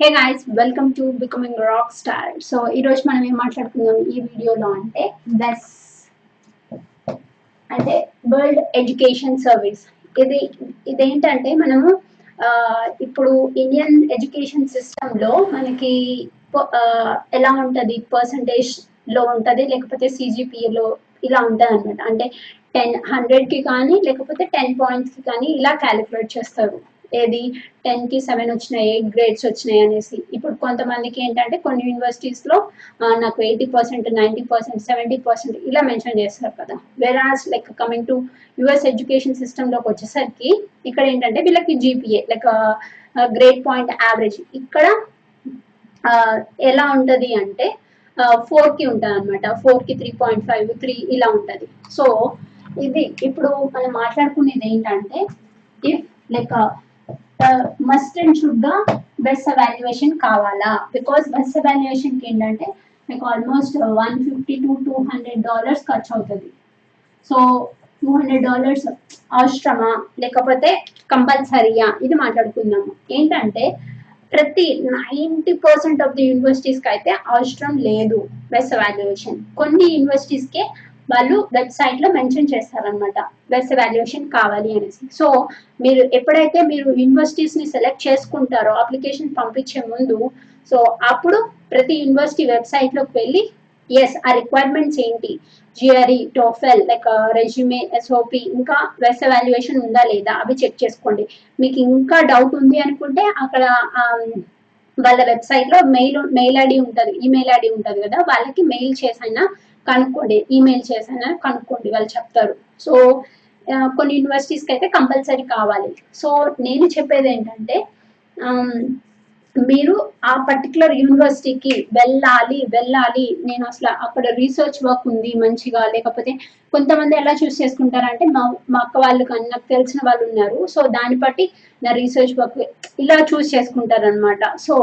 Hey guys welcome to becoming rock star so ఈరోజు మనం ఏం మాట్లాడుకుందాం? ఈ వీడియోలో అంటే బెస్ అంటే వరల్డ్ ఎడ్యుకేషన్ సర్వీస్ ఇది ఇదేంటంటే మనము ఇప్పుడు ఇండియన్ ఎడ్యుకేషన్ సిస్టంలో మనకి ఎలా ఉంటుంది? పర్సంటేజ్లో ఉంటుంది? లేకపోతే సిజిపిఏలో ఇలా ఉంటుంది అనమాట అంటే టెన్ హండ్రెడ్కి కానీ లేకపోతే టెన్ పాయింట్స్కి కానీ ఇలా క్యాలిక్యులేట్ చేస్తారు. ఏది? టెన్కి సెవెన్ వచ్చినాయి ఎయిట్ గ్రేడ్స్ వచ్చినాయి అనేసి. ఇప్పుడు కొంతమందికి ఏంటంటే కొన్ని యూనివర్సిటీస్లో నాకు eighty percent ninety percent seventy percent ఇలా మెన్షన్ చేస్తారు కదా. Whereas like coming to US education సిస్టమ్లోకి వచ్చేసరికి ఇక్కడ ఏంటంటే వీళ్ళకి GPA like grade point average ఇక్కడ ఎలా ఉంటది అంటే ఫోర్కి ఉంటుంది అనమాట ఫోర్కి త్రీ పాయింట్ ఫైవ్ త్రీ ఇలా ఉంటది. సో ఇది ఇప్పుడు మనం మాట్లాడుకునేది ఏంటంటే ఇఫ్ లైక్ మస్ట్ అండ్ షుడ్గా బెస్ట్ ఎవాల్యుయేషన్ కావాలా? బికాస్ బెస్ట్ ఎవాల్యుయేషన్కి ఏంటంటే మీకు almost one fifty to two hundred dollars ఖర్చు అవుతుంది సో టూ హండ్రెడ్ డాలర్స్ అవసరమా లేకపోతే కంపల్సరీయా? ఇది మాట్లాడుకుందాము. ఏంటంటే ప్రతి నైంటీ పర్సెంట్ ఆఫ్ ది యూనివర్సిటీస్కి అయితే అవసరం లేదు బెస్ట్ ఎవాల్యుయేషన్ కొన్ని యూనివర్సిటీస్కే వాళ్ళు వెబ్సైట్లో మెన్షన్ చేస్తారనమాట బెస్ట్ వాల్యుయేషన్ కావాలి అనేసి. సో మీరు ఎప్పుడైతే మీరు యూనివర్సిటీస్ని సెలెక్ట్ చేసుకుంటారో అప్లికేషన్ పంపించే ముందు సో అప్పుడు ప్రతి యూనివర్సిటీ వెబ్సైట్లోకి వెళ్ళి ఎస్ ఆ రిక్వైర్మెంట్స్ ఏంటి? GRE TOEFL like resume SOP ఇంకా వెస్ వాల్యుయేషన్ ఉందా లేదా? అవి చెక్ చేసుకోండి. మీకు ఇంకా డౌట్ ఉంది అనుకుంటే అక్కడ వాళ్ళ వెబ్సైట్లో మెయిల్ మెయిల్ ఐడి ఉంటుంది ఈమెయిల్ ఐడి ఉంటుంది కదా వాళ్ళకి మెయిల్ చేసైనా కనుక్కోండి ఈమెయిల్ చేసైనా కనుక్కోండి వాళ్ళు చెప్తారు. సో కొన్ని యూనివర్సిటీస్కి అయితే కంపల్సరీ కావాలి. సో నేను చెప్పేది ఏంటంటే మీరు ఆ పర్టికులర్ యూనివర్సిటీకి వెళ్ళాలి వెళ్ళాలి. నేను అసలు అక్కడ రీసెర్చ్ వర్క్ ఉంది మంచిగా లేకపోతే కొంతమంది ఎలా చూస్ చేసుకుంటారంటే మా మా అక్క వాళ్ళు కానీ నాకు తెలిసిన వాళ్ళు ఉన్నారు. సో దాన్ని బట్టి నా రీసెర్చ్ వర్క్ ఇలా చూస్ చేసుకుంటారనమాట సో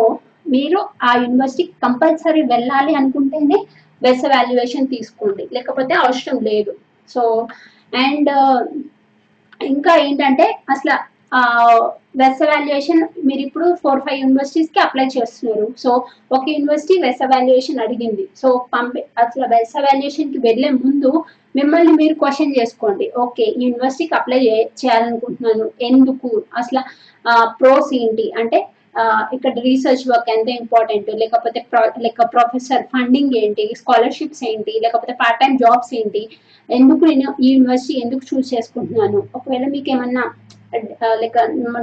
మీరు ఆ యూనివర్సిటీకి కంపల్సరీ వెళ్ళాలి అనుకుంటేనే బెస్ట్ వాల్యుయేషన్ తీసుకోండి. లేకపోతే అవసరం లేదు. సో అండ్ ఇంకా ఏంటంటే అసలు వెస్ వాల్యుయేషన్ మీరు ఇప్పుడు ఫోర్ ఫైవ్ యూనివర్సిటీస్కి అప్లై చేస్తున్నారు. సో ఒక యూనివర్సిటీ వెస్ వాల్యుయేషన్ అడిగింది. సో పంపి అసలు వెస్ వాల్యుయేషన్కి వెళ్ళే ముందు మిమ్మల్ని మీరు క్వశ్చన్ చేసుకోండి. ఓకే యూనివర్సిటీకి అప్లై చేయాలనుకుంటున్నాను. ఎందుకు? అసలు ప్రోస్ ఏంటి? అంటే ఇక్కడ రీసెర్చ్ వర్క్ ఎంత ఇంపార్టెంట్ లేకపోతే లైక్ ప్రొఫెసర్ ఫండింగ్ ఏంటి? స్కాలర్షిప్స్ ఏంటి? లేకపోతే పార్ట్ టైం జాబ్స్ ఏంటి? ఎందుకు నేను ఈ యూనివర్సిటీ ఎందుకు చూస్ చేసుకుంటున్నాను? ఒకవేళ మీకు ఏమన్నా like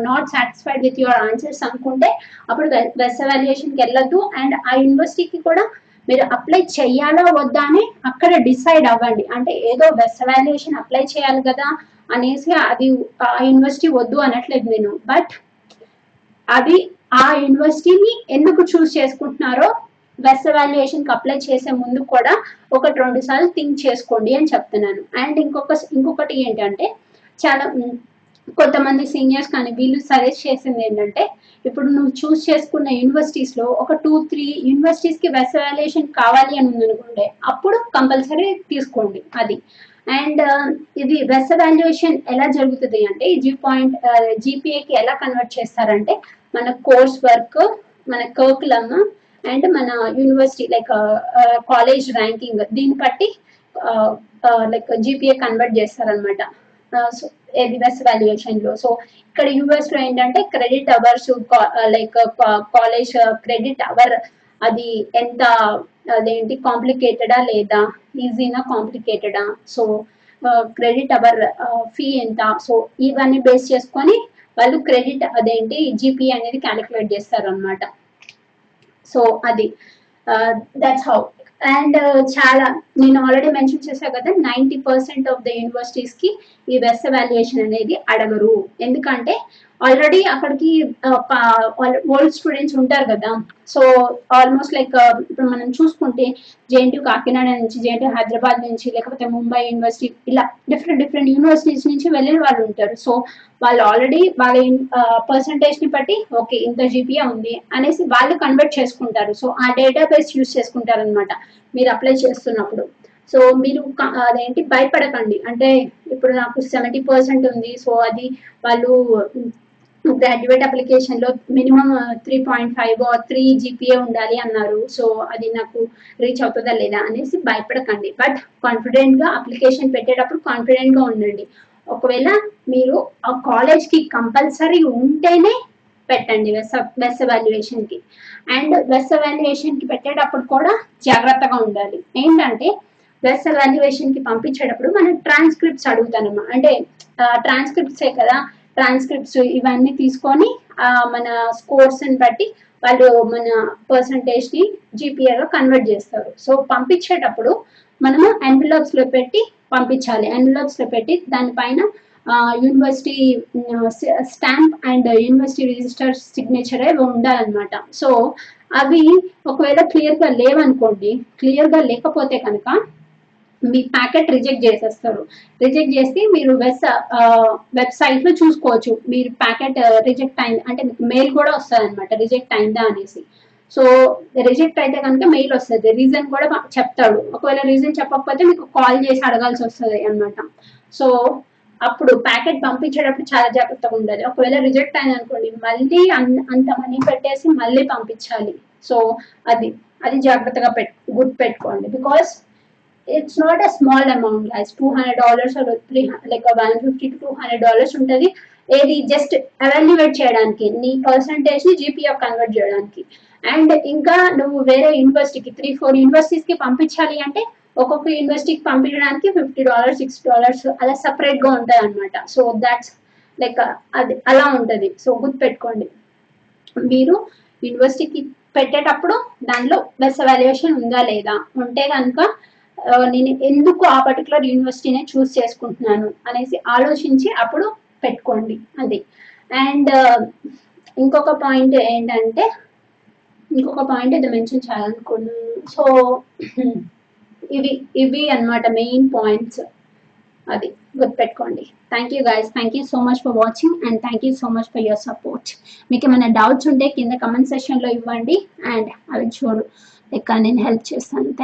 not satisfied with your answers అనుకుంటే అప్పుడు బెస్ట్ ఎవాల్యుయేషన్కి వెళ్ళొద్దు. అండ్ ఆ యూనివర్సిటీకి కూడా మీరు అప్లై చేయాలా వద్దా అని అక్కడ డిసైడ్ అవ్వండి. అంటే ఏదో బెస్ట్ ఎవాల్యుయేషన్ అప్లై చేయాలి కదా అనేసి అది ఆ యూనివర్సిటీ వద్దు అనట్లేదు నేను. బట్ అది ఆ యూనివర్సిటీని ఎందుకు చూస్ చేసుకుంటున్నారో వెస్ట్ ఎవాల్యుయేషన్కి అప్లై చేసే ముందు కూడా ఒకటి రెండు సార్లు థింక్ చేసుకోండి అని చెప్తున్నాను. అండ్ ఇంకొక ఇంకొకటి ఏంటంటే చాలా కొంతమంది సీనియర్స్ కానీ వీళ్ళు సజెస్ట్ చేసింది ఏంటంటే ఇప్పుడు నువ్వు చూస్ చేసుకున్న యూనివర్సిటీస్లో ఒక టూ త్రీ యూనివర్సిటీస్కి వెస్ట్ ఎవాల్యుయేషన్ కావాలి అని ఉందనుకుంటే అప్పుడు కంపల్సరీ తీసుకోండి. అది. అండ్ ఇది వెస్ట్ వాల్యుయేషన్ ఎలా జరుగుతుంది అంటే జీ పాయింట్ జీపీఏకి ఎలా కన్వర్ట్ చేస్తారంటే మన కోర్స్ వర్క్ మన కర్కులమ్ అండ్ మన యూనివర్సిటీ లైక్ కాలేజ్ ర్యాంకింగ్ దీన్ని బట్టి లైక్ జీపీఏ కన్వర్ట్ చేస్తారనమాట సో ఇది వెస్ట్ వాల్యుయేషన్లో. సో ఇక్కడ యూఎస్లో ఏంటంటే credit hours like college credit hour అది ఎంత అదేంటి కాంప్లికేటెడా లేదా ఈజీనా కాంప్లికేటెడా సో క్రెడిట్ అవర్ ఫీ ఎంత? సో ఇవన్నీ బేస్ చేసుకొని వాళ్ళు క్రెడిట్ అదేంటి జీపీ అనేది క్యాలిక్యులేట్ చేస్తారు అనమాట సో అది దట్స్ హౌ అండ్ చాలా నేను ఆల్రెడీ మెన్షన్ చేశా కదా నైంటీ పర్సెంట్ ఆఫ్ ద యూనివర్సిటీస్కి ఈ వెస్ట్ ఎవాల్యుయేషన్ అనేది అడగరు. ఎందుకంటే ఆల్రెడీ అక్కడికి ఓల్డ్ స్టూడెంట్స్ ఉంటారు కదా. సో ఆల్మోస్ట్ లైక్ ఇప్పుడు మనం చూసుకుంటే జేఎన్టీ కాకినాడ నుంచి జేఎన్టీ హైదరాబాద్ నుంచి లేకపోతే ముంబై యూనివర్సిటీ ఇలా డిఫరెంట్ డిఫరెంట్ యూనివర్సిటీస్ నుంచి వెళ్ళిన వాళ్ళు ఉంటారు. సో వాళ్ళు ఆల్రెడీ వాళ్ళ పర్సంటేజ్ని బట్టి ఓకే ఇంత జీపీఏ ఉంది అనేసి వాళ్ళు కన్వర్ట్ చేసుకుంటారు. సో ఆ డేటాబేస్ యూస్ చేసుకుంటారు అనమాట మీరు అప్లై చేస్తున్నప్పుడు. సో మీరు అదేంటి భయపడకండి. అంటే ఇప్పుడు నాకు సెవెంటీ పర్సెంట్ ఉంది. సో అది వాళ్ళు గ్రాడ్యుయేట్ అప్లికేషన్లో minimum three point five three GPA ఉండాలి అన్నారు. సో అది నాకు రీచ్ అవుతుందా లేదా అనేసి భయపడకండి. బట్ కాన్ఫిడెంట్గా అప్లికేషన్ పెట్టేటప్పుడు కాన్ఫిడెంట్గా ఉండండి. ఒకవేళ మీరు ఆ కాలేజ్కి కంపల్సరీ ఉంటేనే పెట్టండి వెస్ వెస్ ఎవాల్యుయేషన్కి. అండ్ వెస్ ఎవాల్యుయేషన్కి పెట్టేటప్పుడు కూడా జాగ్రత్తగా ఉండాలి. ఏంటంటే వెస్ ఎవాల్యుయేషన్కి పంపించేటప్పుడు మనం ట్రాన్స్క్రిప్ట్స్ అడుగుతానమ్మా. అంటే ట్రాన్స్క్రిప్ట్సే కదా ట్రాన్స్క్రిప్ట్స్ ఇవన్నీ తీసుకొని మన స్కోర్స్ని బట్టి వాళ్ళు మన పర్సంటేజ్ని జీపీఏగా కన్వర్ట్ చేస్తారు. సో పంపించేటప్పుడు మనము ఎన్విలాప్స్లో పెట్టి పంపించాలి. ఎన్విలాప్స్లో పెట్టి దానిపైన university stamp and university register signature ఉండాలన్నమాట. సో అవి ఒకవేళ క్లియర్గా లేవనుకోండి క్లియర్గా లేకపోతే కనుక మీ ప్యాకెట్ రిజెక్ట్ చేసేస్తారు. రిజెక్ట్ చేసి మీరు వెబ్ వెబ్సైట్లో చూసుకోవచ్చు. మీరు ప్యాకెట్ రిజెక్ట్ అయింది అంటే మీకు మెయిల్ కూడా వస్తుంది అనమాట రిజెక్ట్ అయిందా అనేసి. సో రిజెక్ట్ అయితే కనుక మెయిల్ వస్తుంది. రీజన్ కూడా చెప్తాడు. ఒకవేళ రీజన్ చెప్పకపోతే మీకు కాల్ చేసి అడగాల్సి వస్తుంది అన్నమాట. సో అప్పుడు ప్యాకెట్ పంపించేటప్పుడు చాలా జాగ్రత్తగా ఉండాలి. ఒకవేళ రిజెక్ట్ అయింది అనుకోండి మళ్ళీ అంత మనీ పెట్టేసి మళ్ళీ పంపించాలి. సో అది అది జాగ్రత్తగా పెట్ గుర్తు పెట్టుకోండి because it's not a small amount guys two hundred dollars three like one fifty to two hundred dollars ఉంటుంది. ఏది జస్ట్ ఎవాల్యుయేట్ చేయడానికి నీ పర్సంటేజ్ని జీపీఎఫ్ కన్వర్ట్ చేయడానికి. అండ్ ఇంకా నువ్వు వేరే యూనివర్సిటీకి త్రీ ఫోర్ యూనివర్సిటీస్కి పంపించాలి అంటే ఒక్కొక్క యూనివర్సిటీకి పంపించడానికి ఫిఫ్టీ డాలర్స్ సిక్స్ డాలర్స్ అలా సపరేట్గా ఉంటుంది అనమాట సో దాట్స్ లైక్ అది అలా ఉంటుంది. సో గుర్తు పెట్టుకోండి మీరు యూనివర్సిటీకి పెట్టేటప్పుడు దానిలో బెస్ట్ వాల్యుయేషన్ ఉందా లేదా? ఉంటే కనుక నేను ఎందుకు ఆ పర్టికులర్ యూనివర్సిటీనే చూస్ చేసుకుంటున్నాను అనేసి ఆలోచించి అప్పుడు పెట్టుకోండి అది అండ్ ఇంకొక పాయింట్ ఏంటంటే ఇంకొక పాయింట్ ఇది మెన్షన్ చేయాలనుకున్నాను సో ఇవి ఇవి అన్నమాట మెయిన్ పాయింట్స్ అది గుర్తుపెట్టుకోండి. Thank you guys thank you so much for watching and thank you so much for your support మీకు ఏమైనా డౌట్స్ ఉంటే కింద కమెంట్ సెక్షన్లో ఇవ్వండి అండ్ అవి చూడు లైక్ నేను హెల్ప్ చేస్తాను.